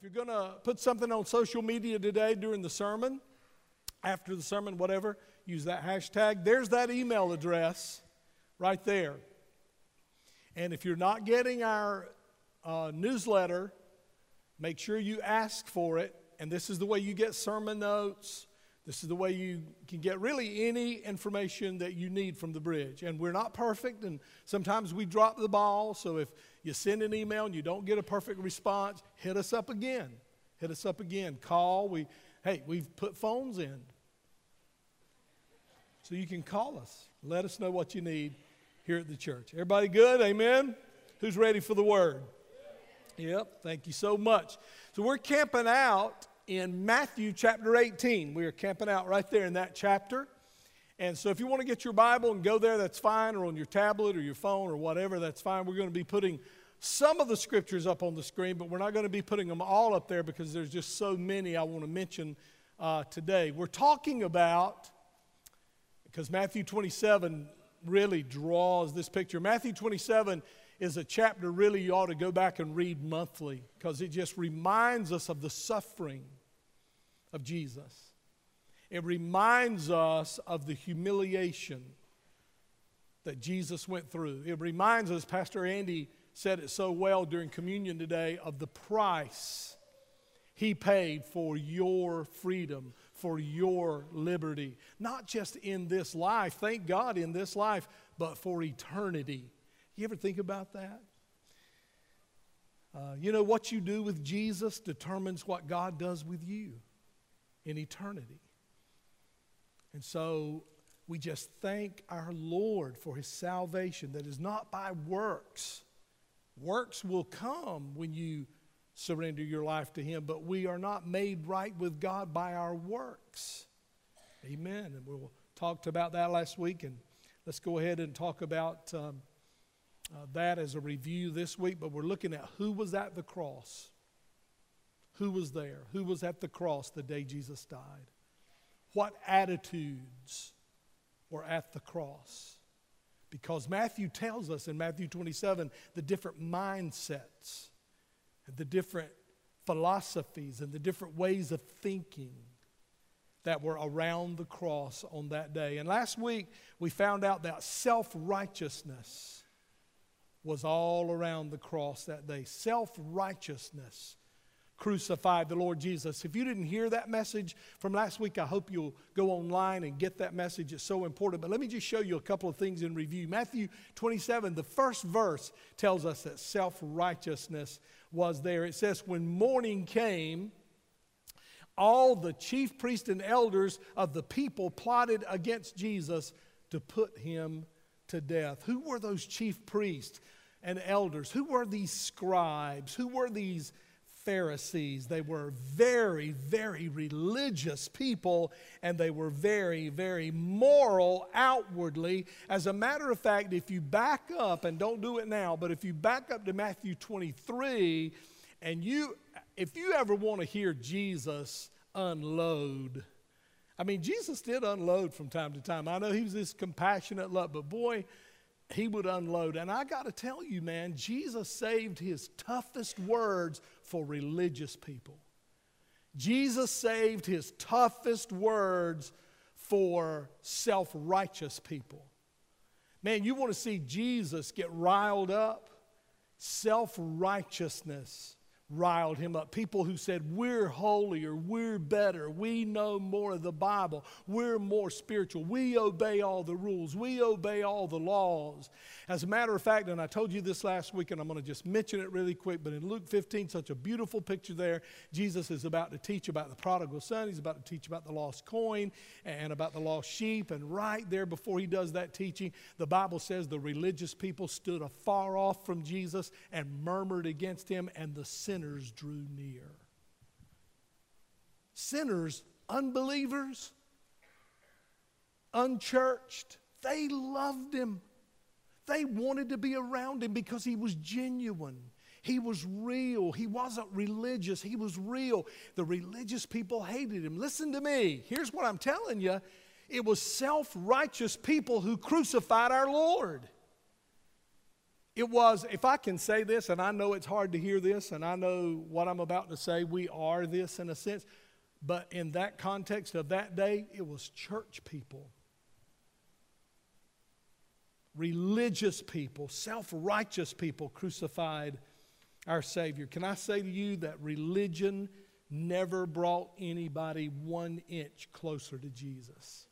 If you're going to put something on social media today during the sermon, after the sermon, whatever, use that hashtag. There's that email address right there. And if you're not getting our uh, newsletter, make sure you ask for it. And this is the way you get sermon notes. This is the way you can get really any information that you need from the bridge. And we're not perfect, and sometimes we drop the ball. So if you send an email and you don't get a perfect response, hit us up again. Hit us up again. Call. We, hey, we've put phones in. So you can call us. Let us know what you need here at the church. Everybody good? Amen? Who's ready for the word? Yep, thank you so much. So we're camping out in Matthew chapter 18. We are camping out right there in that chapter. And so if you want to get your Bible and go there, that's fine, or on your tablet or your phone or whatever, that's fine. We're going to be putting some of the scriptures up on the screen, but we're not going to be putting them all up there because there's just so many I want to mention uh, today. We're talking about, because Matthew 27 really draws this picture. Matthew 27 is a chapter really you ought to go back and read monthly because it just reminds us of the suffering of Jesus. It reminds us of the humiliation that Jesus went through. It reminds us, Pastor Andy said it so well during communion today, of the price he paid for your freedom, for your liberty. Not just in this life, thank God in this life, but for eternity. You ever think about that? Uh, you know, what you do with Jesus determines what God does with you in eternity. And so we just thank our Lord for his salvation that is not by works. Works will come when you surrender your life to him, but we are not made right with God by our works. Amen. And we'll talked about that last week, and let's go ahead and talk about um, uh, that as a review this week. But we're looking at who was at the cross. Who was there? Who was at the cross the day Jesus died? What attitudes were at the cross? Because Matthew tells us in Matthew 27 the different mindsets and the different philosophies and the different ways of thinking that were around the cross on that day. And last week we found out that self righteousness was all around the cross that day. Self righteousness crucified the Lord Jesus. If you didn't hear that message from last week, I hope you'll go online and get that message. It's so important. But let me just show you a couple of things in review. Matthew 27, the first verse tells us that self righteousness was there. It says, When morning came, all the chief priests and elders of the people plotted against Jesus to put him to death. Who were those chief priests and elders? Who were these scribes? Who were these Pharisees. They were very, very religious people and they were very, very moral outwardly. As a matter of fact, if you back up, and don't do it now, but if you back up to Matthew 23 and you, if you ever want to hear Jesus unload, I mean, Jesus did unload from time to time. I know he was this compassionate love, but boy, he would unload. And I got to tell you, man, Jesus saved his toughest words for religious people. Jesus saved his toughest words for self righteous people. Man, you want to see Jesus get riled up? Self righteousness riled him up. People who said, We're holier, we're better, we know more of the Bible, we're more spiritual, we obey all the rules, we obey all the laws. As a matter of fact, and I told you this last week, and I'm going to just mention it really quick, but in Luke 15, such a beautiful picture there. Jesus is about to teach about the prodigal son, he's about to teach about the lost coin and about the lost sheep. And right there before he does that teaching, the Bible says the religious people stood afar off from Jesus and murmured against him, and the sin sinners drew near. Sinners, unbelievers, unchurched, they loved him. They wanted to be around him because he was genuine. He was real. He wasn't religious. He was real. The religious people hated him. Listen to me. Here's what I'm telling you it was self righteous people who crucified our Lord. It was, if I can say this, and I know it's hard to hear this, and I know what I'm about to say, we are this in a sense, but in that context of that day, it was church people, religious people, self righteous people crucified our Savior. Can I say to you that religion never brought anybody one inch closer to Jesus?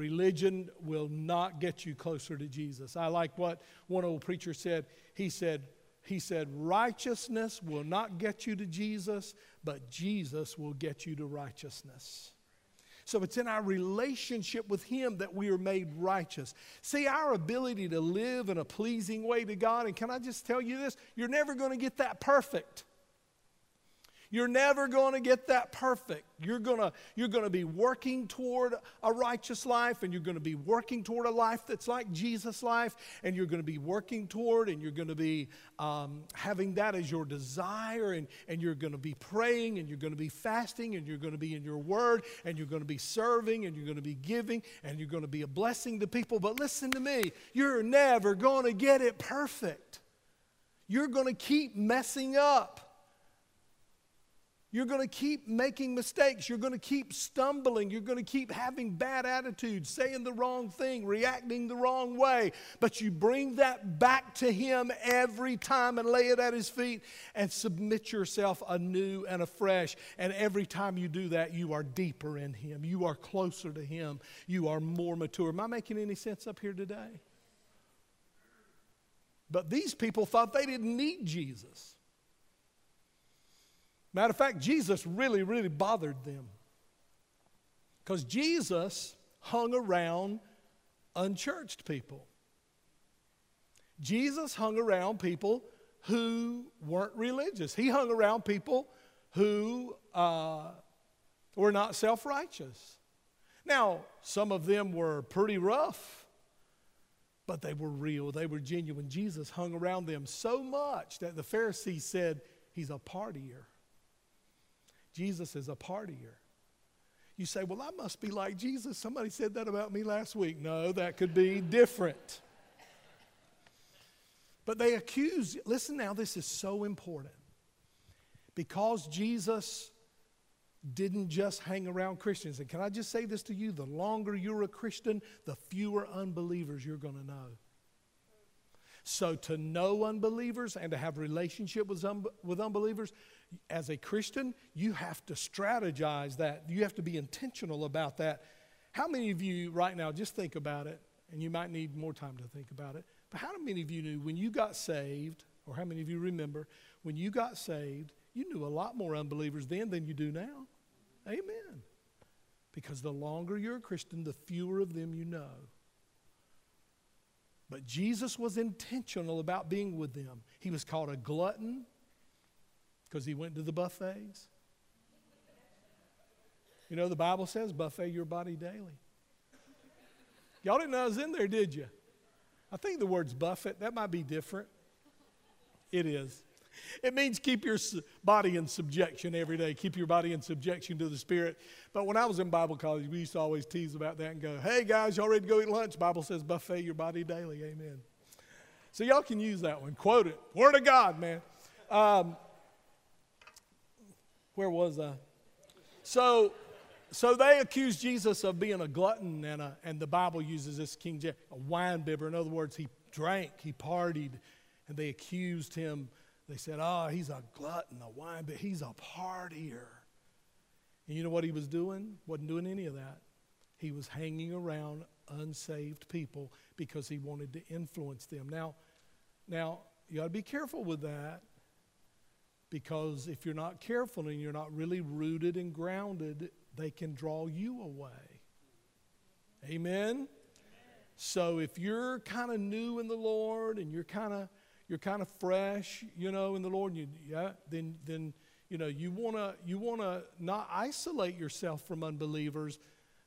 Religion will not get you closer to Jesus. I like what one old preacher said. He said, he said, righteousness will not get you to Jesus, but Jesus will get you to righteousness. So it's in our relationship with Him that we are made righteous. See, our ability to live in a pleasing way to God, and can I just tell you this? You're never going to get that perfect. You're never going to get that perfect. You're going you're going to be working toward a righteous life and you're going to be working toward a life that's like Jesus' life and you're going to be working toward and you're going to be um, having that as your desire and, and you're going to be praying and you're going to be fasting and you're going to be in your word and you're going to be serving and you're going to be giving and you're going to be a blessing to people. But listen to me, you're never going to get it perfect. You're going to keep messing up. You're going to keep making mistakes. You're going to keep stumbling. You're going to keep having bad attitudes, saying the wrong thing, reacting the wrong way. But you bring that back to Him every time and lay it at His feet and submit yourself anew and afresh. And every time you do that, you are deeper in Him. You are closer to Him. You are more mature. Am I making any sense up here today? But these people thought they didn't need Jesus. Matter of fact, Jesus really, really bothered them. Because Jesus hung around unchurched people. Jesus hung around people who weren't religious. He hung around people who uh, were not self righteous. Now, some of them were pretty rough, but they were real, they were genuine. Jesus hung around them so much that the Pharisees said, He's a partier. Jesus is a partier. You say, Well, I must be like Jesus. Somebody said that about me last week. No, that could be different. But they accuse, listen now, this is so important. Because Jesus didn't just hang around Christians. And can I just say this to you? The longer you're a Christian, the fewer unbelievers you're going to know. So to know unbelievers and to have relationship with, un- with unbelievers, as a Christian, you have to strategize that. You have to be intentional about that. How many of you right now, just think about it, and you might need more time to think about it, but how many of you knew when you got saved, or how many of you remember, when you got saved, you knew a lot more unbelievers then than you do now? Amen. Because the longer you're a Christian, the fewer of them you know. But Jesus was intentional about being with them. He was called a glutton because he went to the buffets. You know, the Bible says, buffet your body daily. Y'all didn't know I was in there, did you? I think the word's buffet, that might be different. It is. It means keep your body in subjection every day. Keep your body in subjection to the Spirit. But when I was in Bible college, we used to always tease about that and go, hey guys, y'all ready to go eat lunch? Bible says buffet your body daily. Amen. So y'all can use that one. Quote it. Word of God, man. Um, where was I? So, so they accused Jesus of being a glutton, and, a, and the Bible uses this King James, a wine bibber. In other words, he drank, he partied, and they accused him. They said, oh, he's a glutton, a wine bibber. He's a partier. And you know what he was doing? Wasn't doing any of that. He was hanging around unsaved people because he wanted to influence them. Now, now you ought to be careful with that because if you're not careful and you're not really rooted and grounded, they can draw you away. Amen? So if you're kind of new in the Lord and you're kind of you're kind of fresh, you know, in the Lord, you, yeah, then then you know you want to you want to not isolate yourself from unbelievers,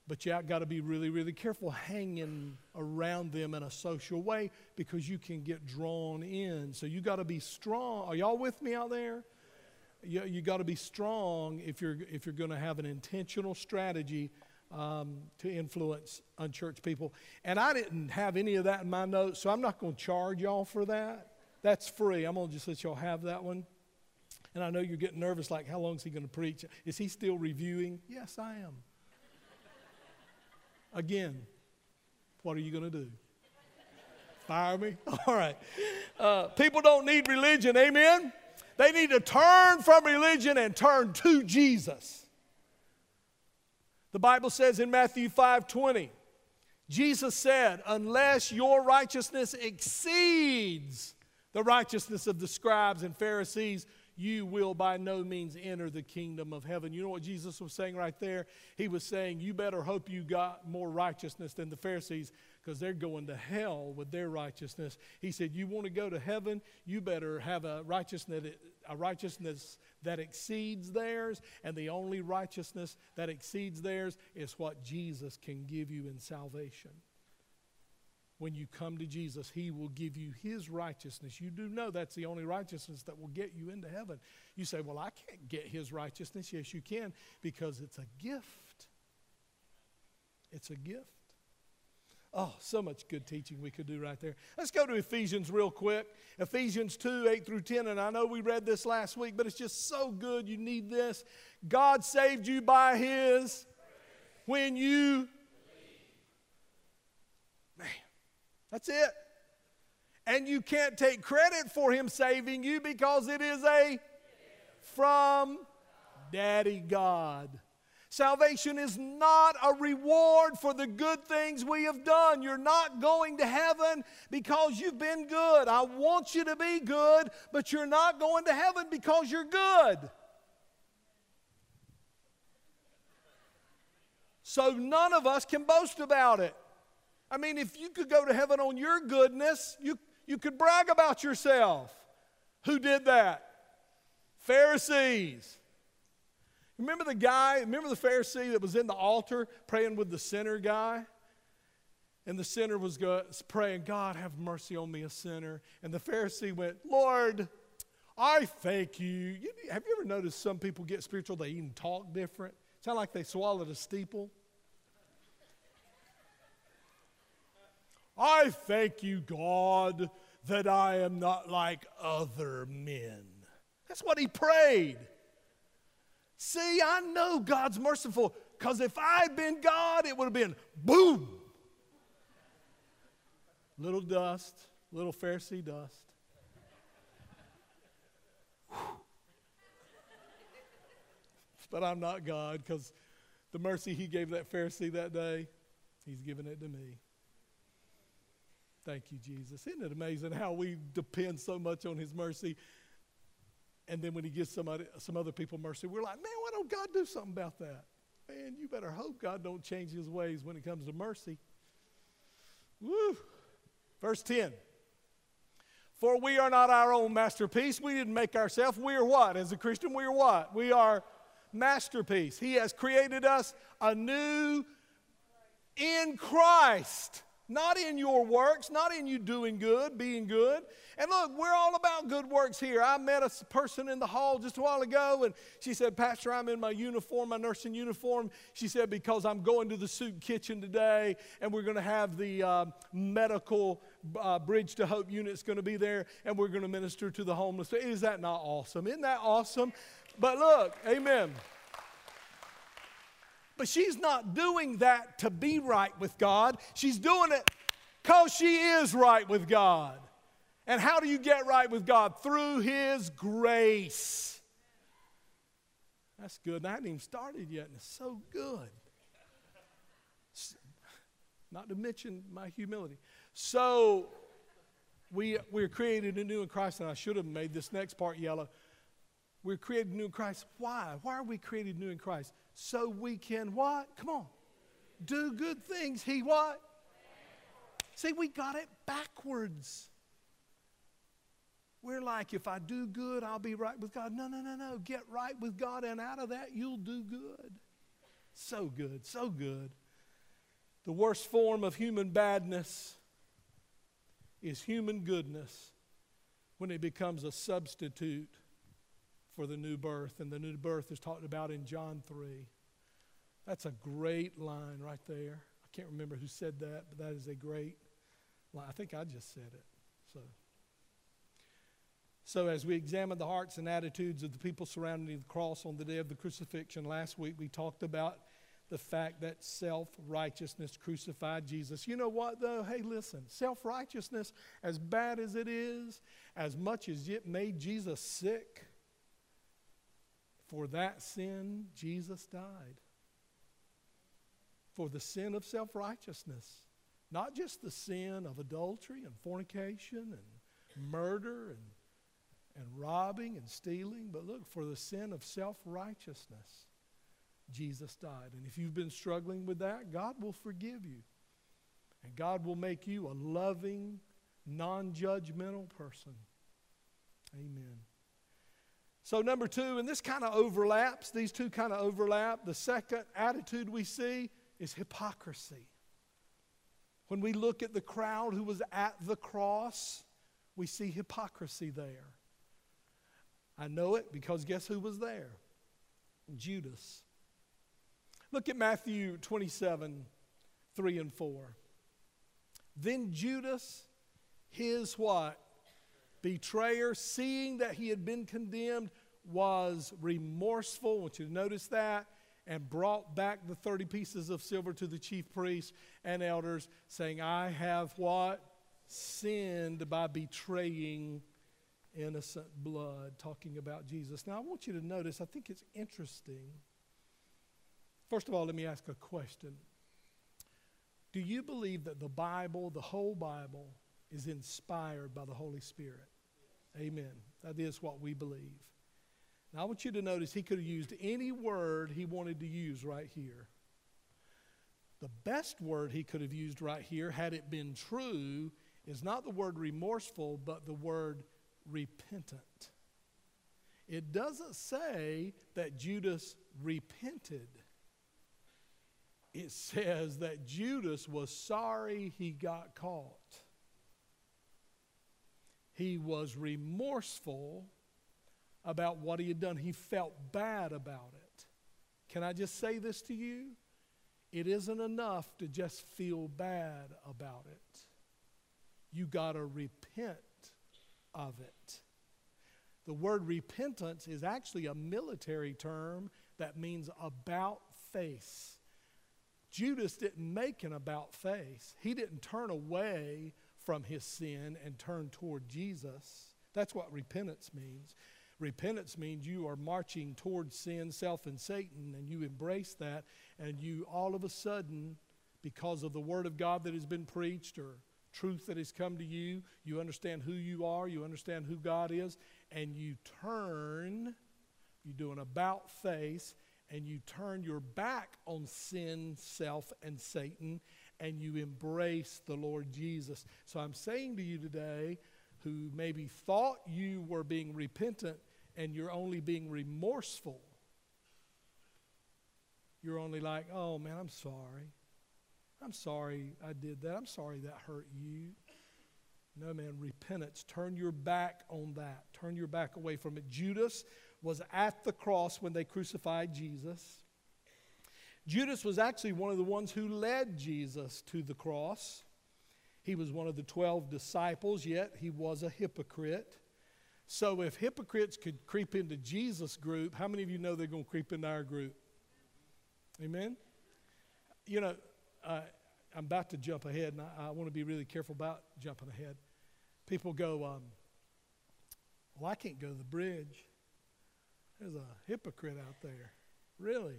but you got to be really really careful hanging around them in a social way because you can get drawn in. So you got to be strong. Are y'all with me out there? You, you got to be strong if you're, if you're going to have an intentional strategy um, to influence unchurched people. And I didn't have any of that in my notes, so I'm not going to charge y'all for that. That's free. I'm going to just let y'all have that one. And I know you're getting nervous like, how long is he going to preach? Is he still reviewing? Yes, I am. Again, what are you going to do? Fire me? All right. Uh, people don't need religion, amen? They need to turn from religion and turn to Jesus. The Bible says in Matthew 5 20, Jesus said, Unless your righteousness exceeds the righteousness of the scribes and Pharisees, you will by no means enter the kingdom of heaven. You know what Jesus was saying right there? He was saying, You better hope you got more righteousness than the Pharisees because they're going to hell with their righteousness. He said, You want to go to heaven? You better have a righteousness, a righteousness that exceeds theirs. And the only righteousness that exceeds theirs is what Jesus can give you in salvation when you come to Jesus, He will give you His righteousness. You do know that's the only righteousness that will get you into heaven. You say, Well, I can't get His righteousness. Yes, you can, because it's a gift. It's a gift. Oh, so much good teaching we could do right there. Let's go to Ephesians real quick. Ephesians 2 8 through 10. And I know we read this last week, but it's just so good. You need this. God saved you by His when you Man, That's it. And you can't take credit for him saving you because it is a from Daddy God. Salvation is not a reward for the good things we have done. You're not going to heaven because you've been good. I want you to be good, but you're not going to heaven because you're good. So none of us can boast about it. I mean, if you could go to heaven on your goodness, you, you could brag about yourself. Who did that? Pharisees. Remember the guy, remember the Pharisee that was in the altar praying with the sinner guy? And the sinner was praying, God, have mercy on me, a sinner. And the Pharisee went, Lord, I thank you. Have you ever noticed some people get spiritual, they even talk different? Sound like they swallowed a steeple. I thank you, God, that I am not like other men. That's what he prayed. See, I know God's merciful because if I'd been God, it would have been boom. Little dust, little Pharisee dust. but I'm not God because the mercy he gave that Pharisee that day, he's given it to me. Thank you, Jesus. Isn't it amazing how we depend so much on His mercy? And then when He gives somebody, some other people mercy, we're like, man, why don't God do something about that? Man, you better hope God don't change His ways when it comes to mercy. Woo! Verse 10. For we are not our own masterpiece. We didn't make ourselves. We are what? As a Christian, we are what? We are masterpiece. He has created us anew in Christ not in your works, not in you doing good, being good. And look, we're all about good works here. I met a person in the hall just a while ago, and she said, Pastor, I'm in my uniform, my nursing uniform. She said, because I'm going to the soup kitchen today, and we're going to have the uh, medical uh, Bridge to Hope unit's going to be there, and we're going to minister to the homeless. Is that not awesome? Isn't that awesome? But look, amen. But she's not doing that to be right with God. She's doing it because she is right with God. And how do you get right with God? Through His grace. That's good. I hadn't even started yet, and it's so good. Not to mention my humility. So, we, we're created anew in Christ, and I should have made this next part yellow. We're created new in Christ. Why? Why are we created new in Christ? So we can what? Come on. Do good things. He what? See, we got it backwards. We're like, if I do good, I'll be right with God. No, no, no, no. Get right with God, and out of that, you'll do good. So good, so good. The worst form of human badness is human goodness when it becomes a substitute for the new birth. And the new birth is talked about in John 3. That's a great line right there. I can't remember who said that, but that is a great line. I think I just said it. So, so as we examine the hearts and attitudes of the people surrounding the cross on the day of the crucifixion, last week we talked about the fact that self righteousness crucified Jesus. You know what, though? Hey, listen, self righteousness, as bad as it is, as much as it made Jesus sick, for that sin, Jesus died. For the sin of self righteousness. Not just the sin of adultery and fornication and murder and, and robbing and stealing, but look, for the sin of self righteousness. Jesus died. And if you've been struggling with that, God will forgive you. And God will make you a loving, non judgmental person. Amen. So, number two, and this kind of overlaps, these two kind of overlap. The second attitude we see is hypocrisy. When we look at the crowd who was at the cross, we see hypocrisy there. I know it because guess who was there? Judas. Look at Matthew 27 3 and 4. Then Judas, his what? Betrayer, seeing that he had been condemned, was remorseful. I want you to notice that. And brought back the 30 pieces of silver to the chief priests and elders, saying, I have what? Sinned by betraying innocent blood, talking about Jesus. Now, I want you to notice, I think it's interesting First of all, let me ask a question. Do you believe that the Bible, the whole Bible, is inspired by the Holy Spirit? Amen. That is what we believe. Now, I want you to notice he could have used any word he wanted to use right here. The best word he could have used right here, had it been true, is not the word remorseful, but the word repentant. It doesn't say that Judas repented it says that Judas was sorry he got caught. He was remorseful about what he had done. He felt bad about it. Can I just say this to you? It isn't enough to just feel bad about it. You got to repent of it. The word repentance is actually a military term that means about face. Judas didn't make an about face. He didn't turn away from his sin and turn toward Jesus. That's what repentance means. Repentance means you are marching towards sin, self, and Satan, and you embrace that, and you all of a sudden, because of the Word of God that has been preached or truth that has come to you, you understand who you are, you understand who God is, and you turn, you do an about face, and you turn your back on sin, self, and Satan, and you embrace the Lord Jesus. So I'm saying to you today, who maybe thought you were being repentant and you're only being remorseful, you're only like, oh man, I'm sorry. I'm sorry I did that. I'm sorry that hurt you. No, man, repentance. Turn your back on that. Turn your back away from it. Judas was at the cross when they crucified Jesus. Judas was actually one of the ones who led Jesus to the cross. He was one of the 12 disciples, yet he was a hypocrite. So, if hypocrites could creep into Jesus' group, how many of you know they're going to creep into our group? Amen? You know, uh, I'm about to jump ahead, and I, I want to be really careful about jumping ahead. People go, um, Well, I can't go to the bridge. There's a hypocrite out there. Really?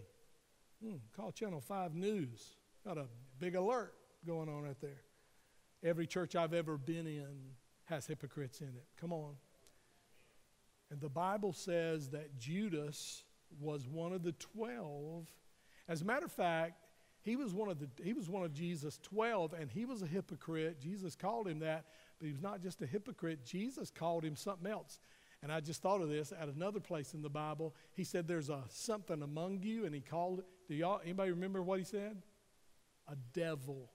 Hmm, call Channel 5 News. Got a big alert going on out there. Every church I've ever been in has hypocrites in it. Come on. And the Bible says that Judas was one of the 12. As a matter of fact, he was one of the he was one of Jesus 12 and he was a hypocrite. Jesus called him that, but he was not just a hypocrite. Jesus called him something else. And I just thought of this at another place in the Bible. He said, There's a something among you, and he called it. Do y'all anybody remember what he said? A devil.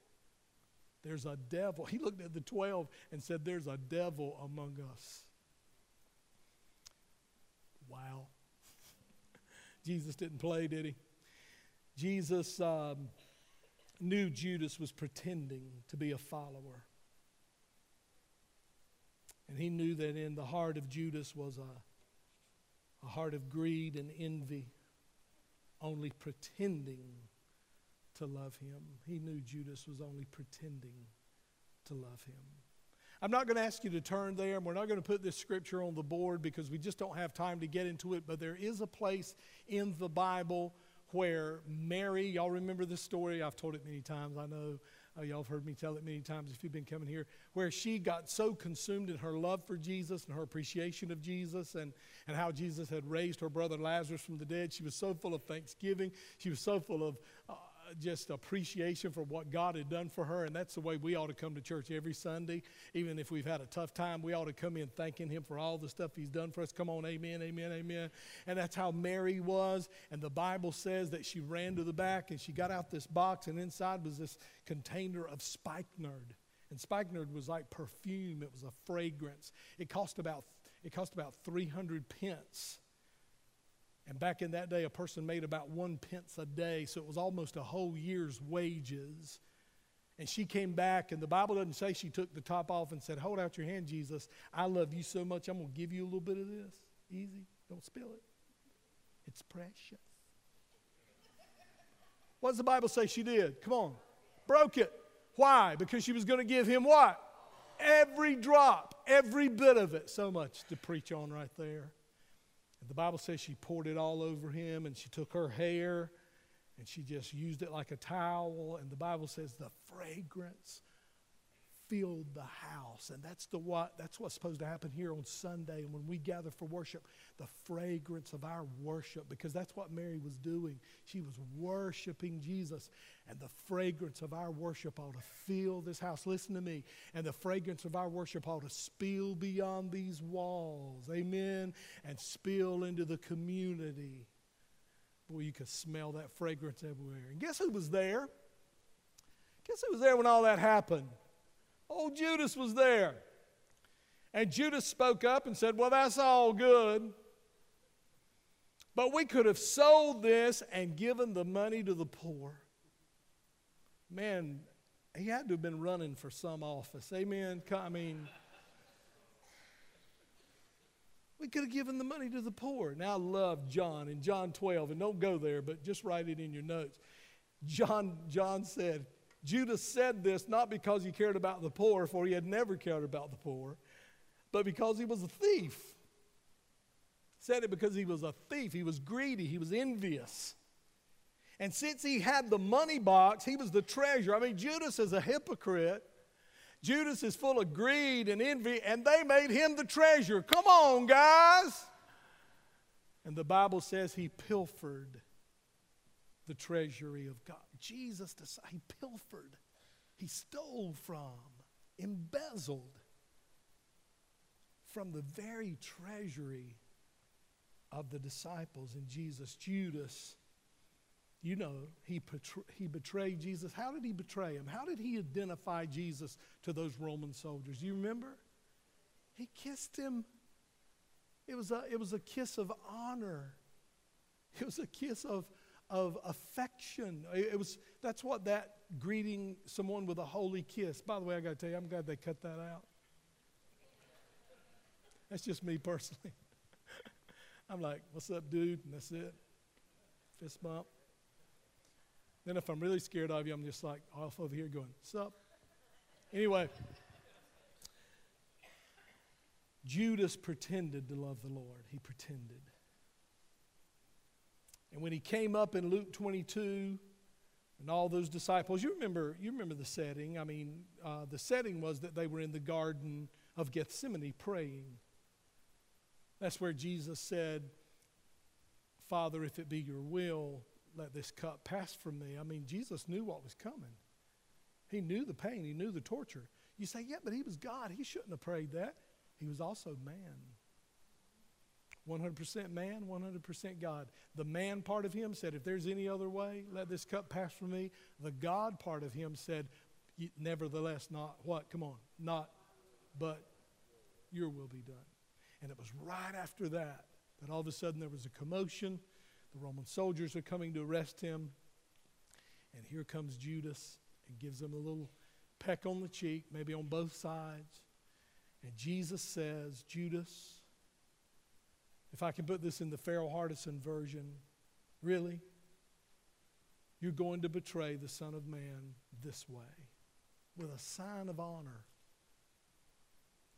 There's a devil. He looked at the 12 and said, There's a devil among us. Wow. Jesus didn't play, did he? Jesus um, knew Judas was pretending to be a follower. And he knew that in the heart of Judas was a, a heart of greed and envy, only pretending to love him. He knew Judas was only pretending to love him. I'm not going to ask you to turn there, and we're not going to put this scripture on the board because we just don't have time to get into it, but there is a place in the Bible where Mary, y'all remember this story? I've told it many times, I know. Uh, y'all have heard me tell it many times if you've been coming here, where she got so consumed in her love for Jesus and her appreciation of Jesus and, and how Jesus had raised her brother Lazarus from the dead. She was so full of thanksgiving. She was so full of uh, just appreciation for what God had done for her. And that's the way we ought to come to church every Sunday. Even if we've had a tough time, we ought to come in thanking Him for all the stuff He's done for us. Come on, amen, amen, amen. And that's how Mary was. And the Bible says that she ran to the back and she got out this box, and inside was this container of spikenard. And spikenard was like perfume, it was a fragrance. It cost about, it cost about 300 pence. And back in that day, a person made about one pence a day, so it was almost a whole year's wages. And she came back, and the Bible doesn't say she took the top off and said, Hold out your hand, Jesus. I love you so much, I'm going to give you a little bit of this. Easy, don't spill it. It's precious. What does the Bible say she did? Come on. Broke it. Why? Because she was going to give him what? Every drop, every bit of it. So much to preach on right there. The Bible says she poured it all over him and she took her hair and she just used it like a towel. And the Bible says the fragrance filled the house. And that's, the what, that's what's supposed to happen here on Sunday. When we gather for worship, the fragrance of our worship, because that's what Mary was doing. She was worshiping Jesus. And the fragrance of our worship ought to fill this house. Listen to me. And the fragrance of our worship ought to spill beyond these walls. Amen. And spill into the community. Boy, you could smell that fragrance everywhere. And guess who was there? Guess who was there when all that happened? Old Judas was there. And Judas spoke up and said, Well, that's all good. But we could have sold this and given the money to the poor. Man, he had to have been running for some office. Amen. I mean, we could have given the money to the poor. Now, I love John in John 12, and don't go there, but just write it in your notes. John, John said, Judas said this not because he cared about the poor, for he had never cared about the poor, but because he was a thief. Said it because he was a thief. He was greedy. He was envious. And since he had the money box, he was the treasurer. I mean, Judas is a hypocrite. Judas is full of greed and envy, and they made him the treasurer. Come on, guys. And the Bible says he pilfered the treasury of God. Jesus, he pilfered, he stole from, embezzled from the very treasury of the disciples in Jesus. Judas, you know, he, he betrayed Jesus. How did he betray him? How did he identify Jesus to those Roman soldiers? You remember? He kissed him. It was a, it was a kiss of honor. It was a kiss of, of affection. It was, that's what that greeting someone with a holy kiss. By the way, I got to tell you, I'm glad they cut that out. That's just me personally. I'm like, what's up, dude? And that's it. Fist bump. Then if I'm really scared of you, I'm just like off over here going, sup? Anyway, Judas pretended to love the Lord. He pretended. And when he came up in Luke 22, and all those disciples, you remember, you remember the setting. I mean, uh, the setting was that they were in the Garden of Gethsemane praying. That's where Jesus said, Father, if it be your will, let this cup pass from me. I mean, Jesus knew what was coming. He knew the pain, he knew the torture. You say, yeah, but he was God. He shouldn't have prayed that. He was also man. 100% man, 100% God. The man part of him said, If there's any other way, let this cup pass from me. The God part of him said, Nevertheless, not what? Come on, not, but your will be done. And it was right after that that all of a sudden there was a commotion. The Roman soldiers are coming to arrest him. And here comes Judas and gives him a little peck on the cheek, maybe on both sides. And Jesus says, Judas, if I can put this in the Farrell Hardison version, really? You're going to betray the Son of Man this way with a sign of honor,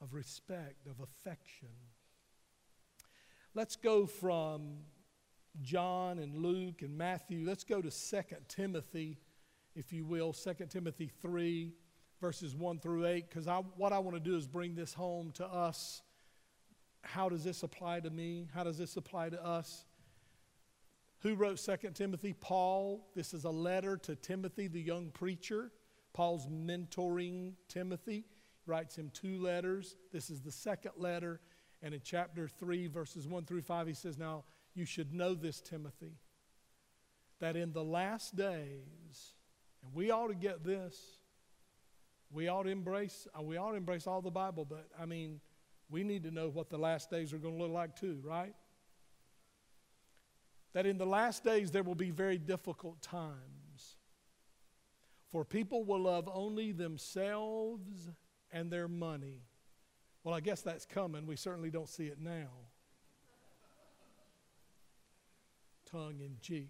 of respect, of affection. Let's go from John and Luke and Matthew. Let's go to 2 Timothy, if you will, 2 Timothy 3, verses 1 through 8, because what I want to do is bring this home to us. How does this apply to me? How does this apply to us? Who wrote 2 Timothy? Paul. This is a letter to Timothy, the young preacher. Paul's mentoring Timothy, writes him two letters. This is the second letter. And in chapter 3, verses 1 through 5, he says, Now you should know this, Timothy, that in the last days, and we ought to get this, we ought to embrace, we ought to embrace all the Bible, but I mean, we need to know what the last days are going to look like too, right? That in the last days there will be very difficult times. For people will love only themselves and their money. Well, I guess that's coming. We certainly don't see it now. Tongue in cheek.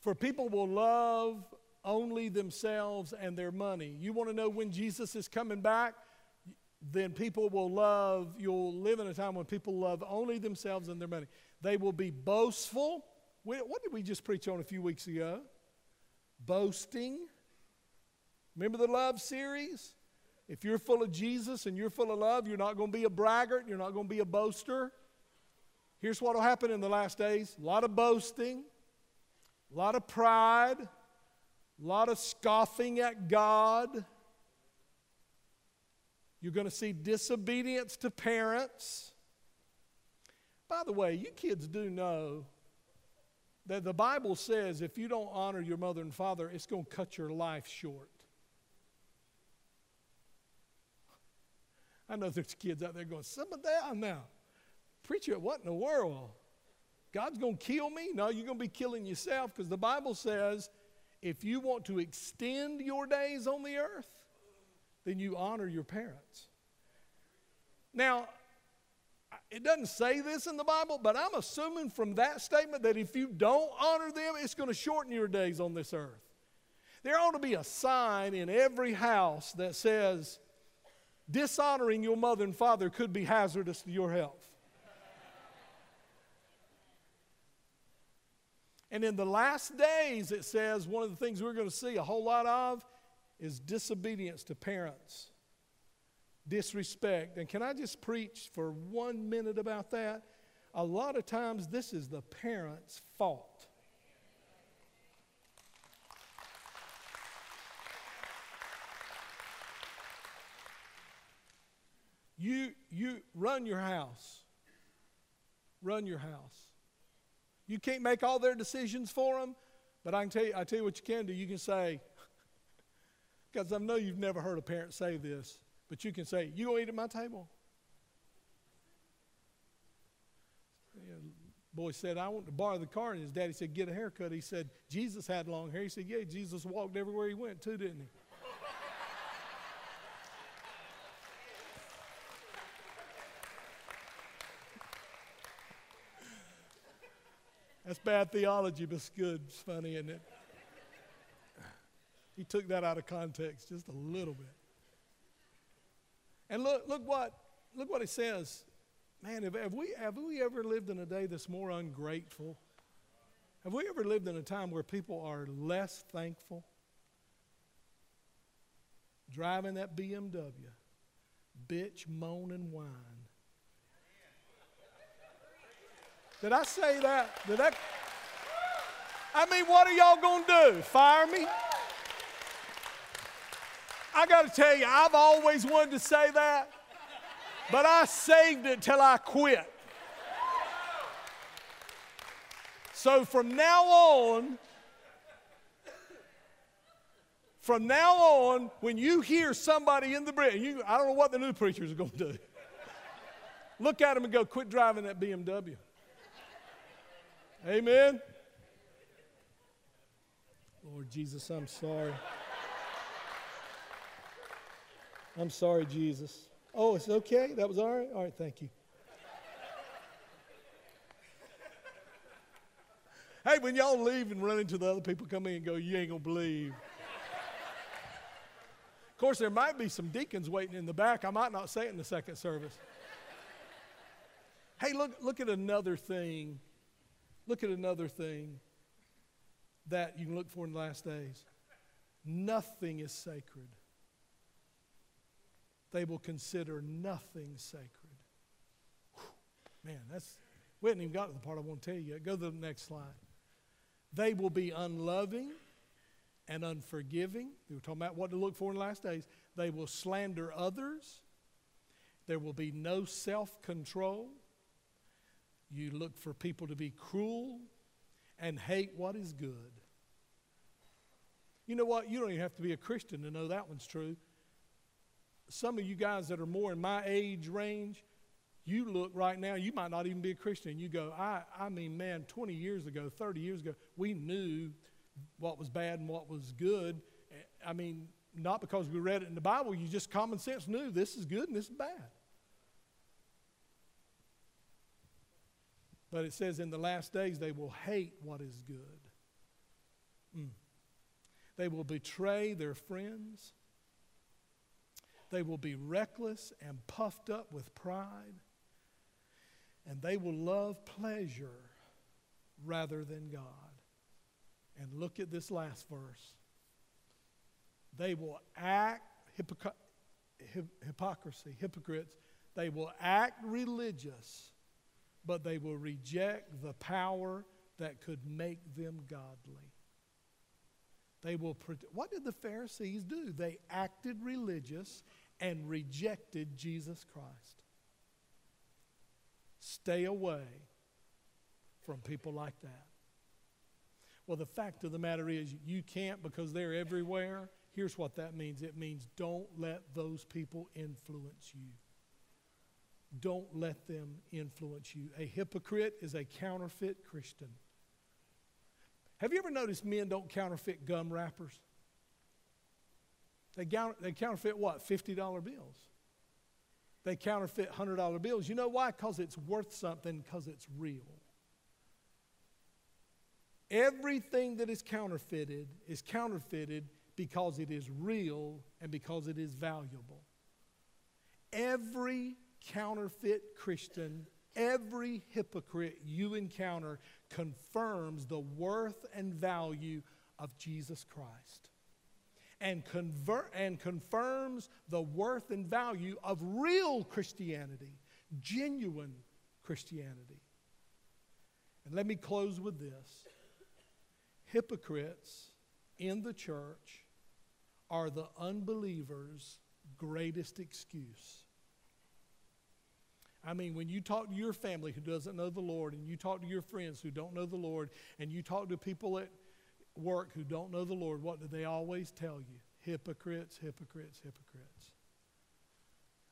For people will love only themselves and their money. You want to know when Jesus is coming back? Then people will love, you'll live in a time when people love only themselves and their money. They will be boastful. What did we just preach on a few weeks ago? boasting. Remember the love series? If you're full of Jesus and you're full of love, you're not going to be a braggart, you're not going to be a boaster. Here's what will happen in the last days a lot of boasting, a lot of pride, a lot of scoffing at God. You're going to see disobedience to parents. By the way, you kids do know that the Bible says if you don't honor your mother and father, it's going to cut your life short. I know there's kids out there going, Simmer down now. Preacher, what in the world? God's going to kill me? No, you're going to be killing yourself because the Bible says if you want to extend your days on the earth, then you honor your parents. Now, it doesn't say this in the Bible, but I'm assuming from that statement that if you don't honor them, it's going to shorten your days on this earth. There ought to be a sign in every house that says, dishonoring your mother and father could be hazardous to your health. And in the last days, it says one of the things we're going to see a whole lot of is disobedience to parents disrespect. And can I just preach for one minute about that? A lot of times, this is the parents' fault. You, you run your house. Run your house. You can't make all their decisions for them, but I can tell you, I tell you what you can do. You can say, because I know you've never heard a parent say this. But you can say, You gonna eat at my table? boy said, I want to borrow the car. And his daddy said, Get a haircut. He said, Jesus had long hair. He said, Yeah, Jesus walked everywhere he went too, didn't he? That's bad theology, but it's good. It's funny, isn't it? He took that out of context just a little bit. And look, look what, look what it says. Man, have, have, we, have we ever lived in a day that's more ungrateful? Have we ever lived in a time where people are less thankful? Driving that BMW, bitch, moan, and whine. Did I say that? Did that? I mean, what are y'all going to do? Fire me? I got to tell you, I've always wanted to say that, but I saved it till I quit. So from now on, from now on, when you hear somebody in the bridge, you, I don't know what the new preachers are going to do. Look at them and go, quit driving that BMW. Amen. Lord Jesus, I'm sorry. I'm sorry, Jesus. Oh, it's okay? That was all right? All right, thank you. hey, when y'all leave and run into the other people, come in and go, you ain't to believe. of course, there might be some deacons waiting in the back. I might not say it in the second service. hey, look, look at another thing. Look at another thing that you can look for in the last days. Nothing is sacred. They will consider nothing sacred. Whew, man, that's we haven't even got to the part I want to tell you yet. Go to the next slide. They will be unloving and unforgiving. We were talking about what to look for in the last days. They will slander others. There will be no self control. You look for people to be cruel and hate what is good. You know what? You don't even have to be a Christian to know that one's true. Some of you guys that are more in my age range, you look right now, you might not even be a Christian. You go, I, I mean, man, 20 years ago, 30 years ago, we knew what was bad and what was good. I mean, not because we read it in the Bible, you just common sense knew this is good and this is bad. But it says in the last days they will hate what is good. Mm. They will betray their friends. They will be reckless and puffed up with pride. And they will love pleasure rather than God. And look at this last verse. They will act hypocr- hypocrisy, hypocrites. They will act religious, but they will reject the power that could make them godly. They will. What did the Pharisees do? They acted religious and rejected Jesus Christ. Stay away from people like that. Well, the fact of the matter is, you can't because they're everywhere. Here's what that means it means don't let those people influence you. Don't let them influence you. A hypocrite is a counterfeit Christian. Have you ever noticed men don't counterfeit gum wrappers? They, they counterfeit what? $50 bills. They counterfeit $100 bills. You know why? Because it's worth something, because it's real. Everything that is counterfeited is counterfeited because it is real and because it is valuable. Every counterfeit Christian, every hypocrite you encounter confirms the worth and value of Jesus Christ and, convert, and confirms the worth and value of real Christianity, genuine Christianity. And let me close with this hypocrites in the church are the unbeliever's greatest excuse. I mean, when you talk to your family who doesn't know the Lord, and you talk to your friends who don't know the Lord, and you talk to people at work who don't know the Lord, what do they always tell you? Hypocrites, hypocrites, hypocrites.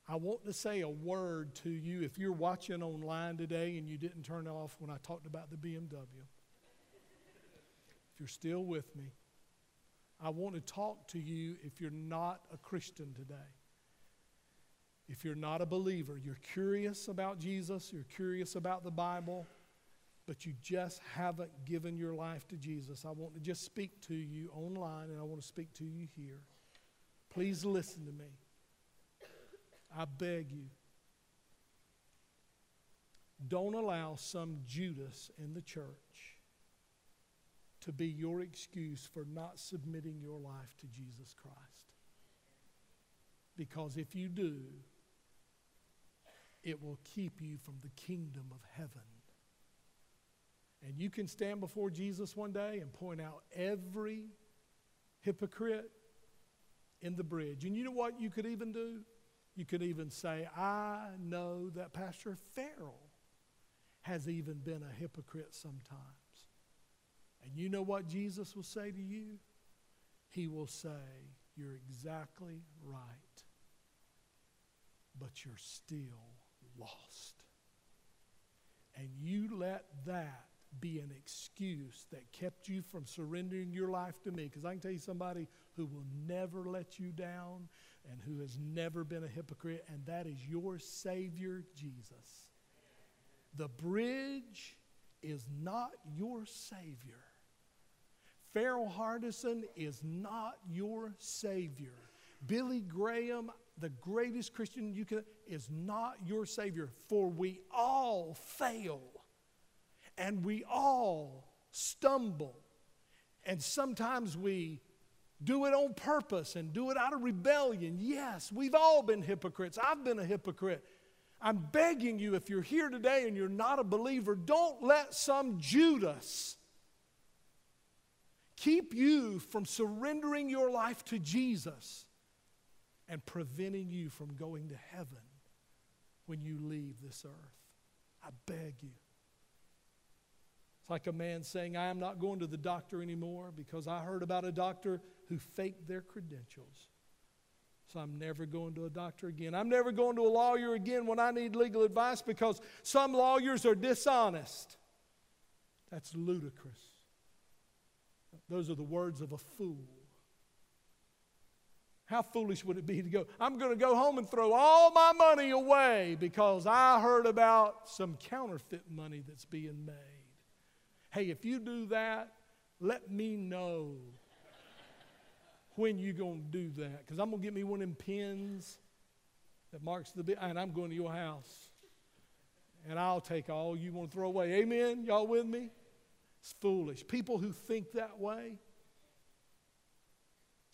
I want to say a word to you if you're watching online today and you didn't turn off when I talked about the BMW. If you're still with me, I want to talk to you if you're not a Christian today. If you're not a believer, you're curious about Jesus, you're curious about the Bible, but you just haven't given your life to Jesus, I want to just speak to you online and I want to speak to you here. Please listen to me. I beg you. Don't allow some Judas in the church to be your excuse for not submitting your life to Jesus Christ. Because if you do, it will keep you from the kingdom of heaven. And you can stand before Jesus one day and point out every hypocrite in the bridge. And you know what you could even do? You could even say, I know that Pastor Farrell has even been a hypocrite sometimes. And you know what Jesus will say to you? He will say, You're exactly right, but you're still lost. And you let that be an excuse that kept you from surrendering your life to me. Because I can tell you somebody who will never let you down and who has never been a hypocrite, and that is your Savior, Jesus. The bridge is not your Savior. Farrell Hardison is not your Savior. Billy Graham, the greatest Christian you can, is not your Savior. For we all fail and we all stumble. And sometimes we do it on purpose and do it out of rebellion. Yes, we've all been hypocrites. I've been a hypocrite. I'm begging you, if you're here today and you're not a believer, don't let some Judas keep you from surrendering your life to Jesus and preventing you from going to heaven when you leave this earth. I beg you. Like a man saying, I am not going to the doctor anymore because I heard about a doctor who faked their credentials. So I'm never going to a doctor again. I'm never going to a lawyer again when I need legal advice because some lawyers are dishonest. That's ludicrous. Those are the words of a fool. How foolish would it be to go, I'm going to go home and throw all my money away because I heard about some counterfeit money that's being made. Hey, if you do that, let me know when you're going to do that because I'm going to get me one of them pins that marks the bit, and I'm going to your house. And I'll take all you want to throw away. Amen? Y'all with me? It's foolish. People who think that way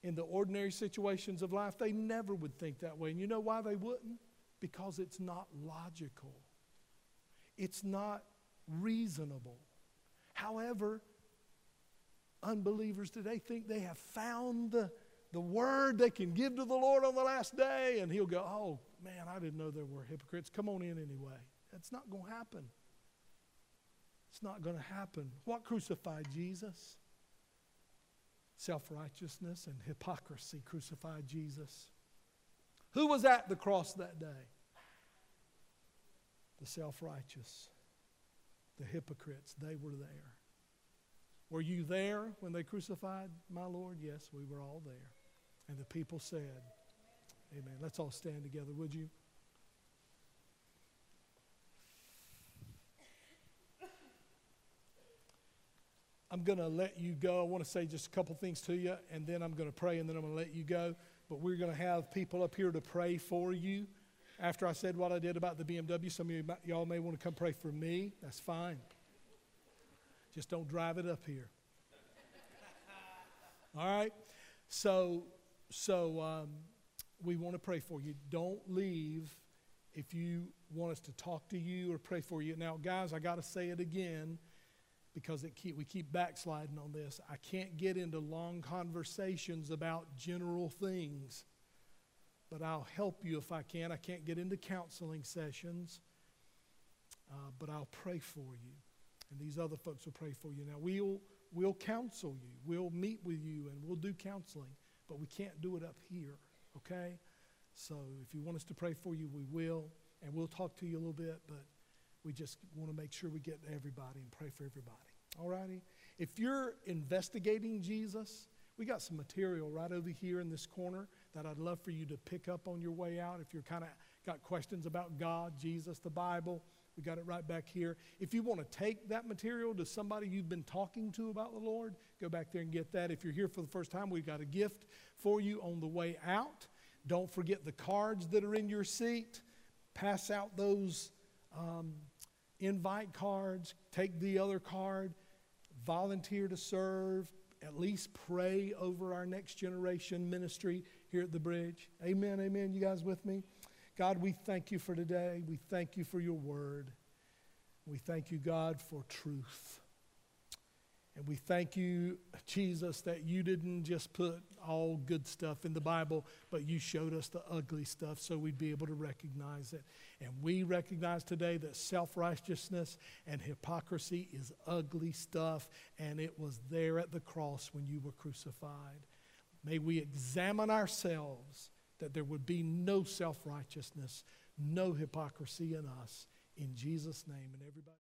in the ordinary situations of life, they never would think that way. And you know why they wouldn't? Because it's not logical, it's not reasonable. However, unbelievers today think they have found the, the word they can give to the Lord on the last day, and He'll go, Oh, man, I didn't know there were hypocrites. Come on in anyway. That's not going to happen. It's not going to happen. What crucified Jesus? Self righteousness and hypocrisy crucified Jesus. Who was at the cross that day? The self righteous the hypocrites, they were there. Were you there when they crucified my Lord? Yes, we were all there. And the people said, Amen. Let's all stand together, would you? I'm going to let you go. I want to say just a couple things to you, and then I'm going to pray, and then I'm going to let you go. But we're going to have people up here to pray for you after I said what I did about the BMW. Some of you, y'all may want to come pray for me. That's fine. Just don't drive it up here. All right? So, so um, we want to pray for you. Don't leave if you want us to talk to you or pray for you. Now, guys, I got to say it again because it keep, we keep backsliding on this. I can't get into long conversations about general things but I'll help you if I can. I can't get into counseling sessions, uh, but I'll pray for you. And these other folks will pray for you. Now, we'll, we'll counsel you, we'll meet with you, and we'll do counseling, but we can't do it up here, okay? So if you want us to pray for you, we will, and we'll talk to you a little bit, but we just want to make sure we get everybody and pray for everybody. All righty? If you're investigating Jesus, we got some material right over here in this corner that I'd love for you to pick up on your way out. If you're kind of got questions about God, Jesus, the Bible, we got it right back here. If you want to take that material to somebody you've been talking to about the Lord, go back there and get that. If you're here for the first time, we've got a gift for you on the way out. Don't forget the cards that are in your seat. Pass out those um, invite cards. Take the other card. Volunteer to serve. At least pray over our next generation ministry here at the bridge. Amen, amen. You guys with me? God, we thank you for today. We thank you for your word. We thank you, God, for truth. And we thank you, Jesus, that you didn't just put all good stuff in the Bible, but you showed us the ugly stuff so we'd be able to recognize it. And we recognize today that self righteousness and hypocrisy is ugly stuff, and it was there at the cross when you were crucified. May we examine ourselves that there would be no self righteousness, no hypocrisy in us. In Jesus' name. And everybody.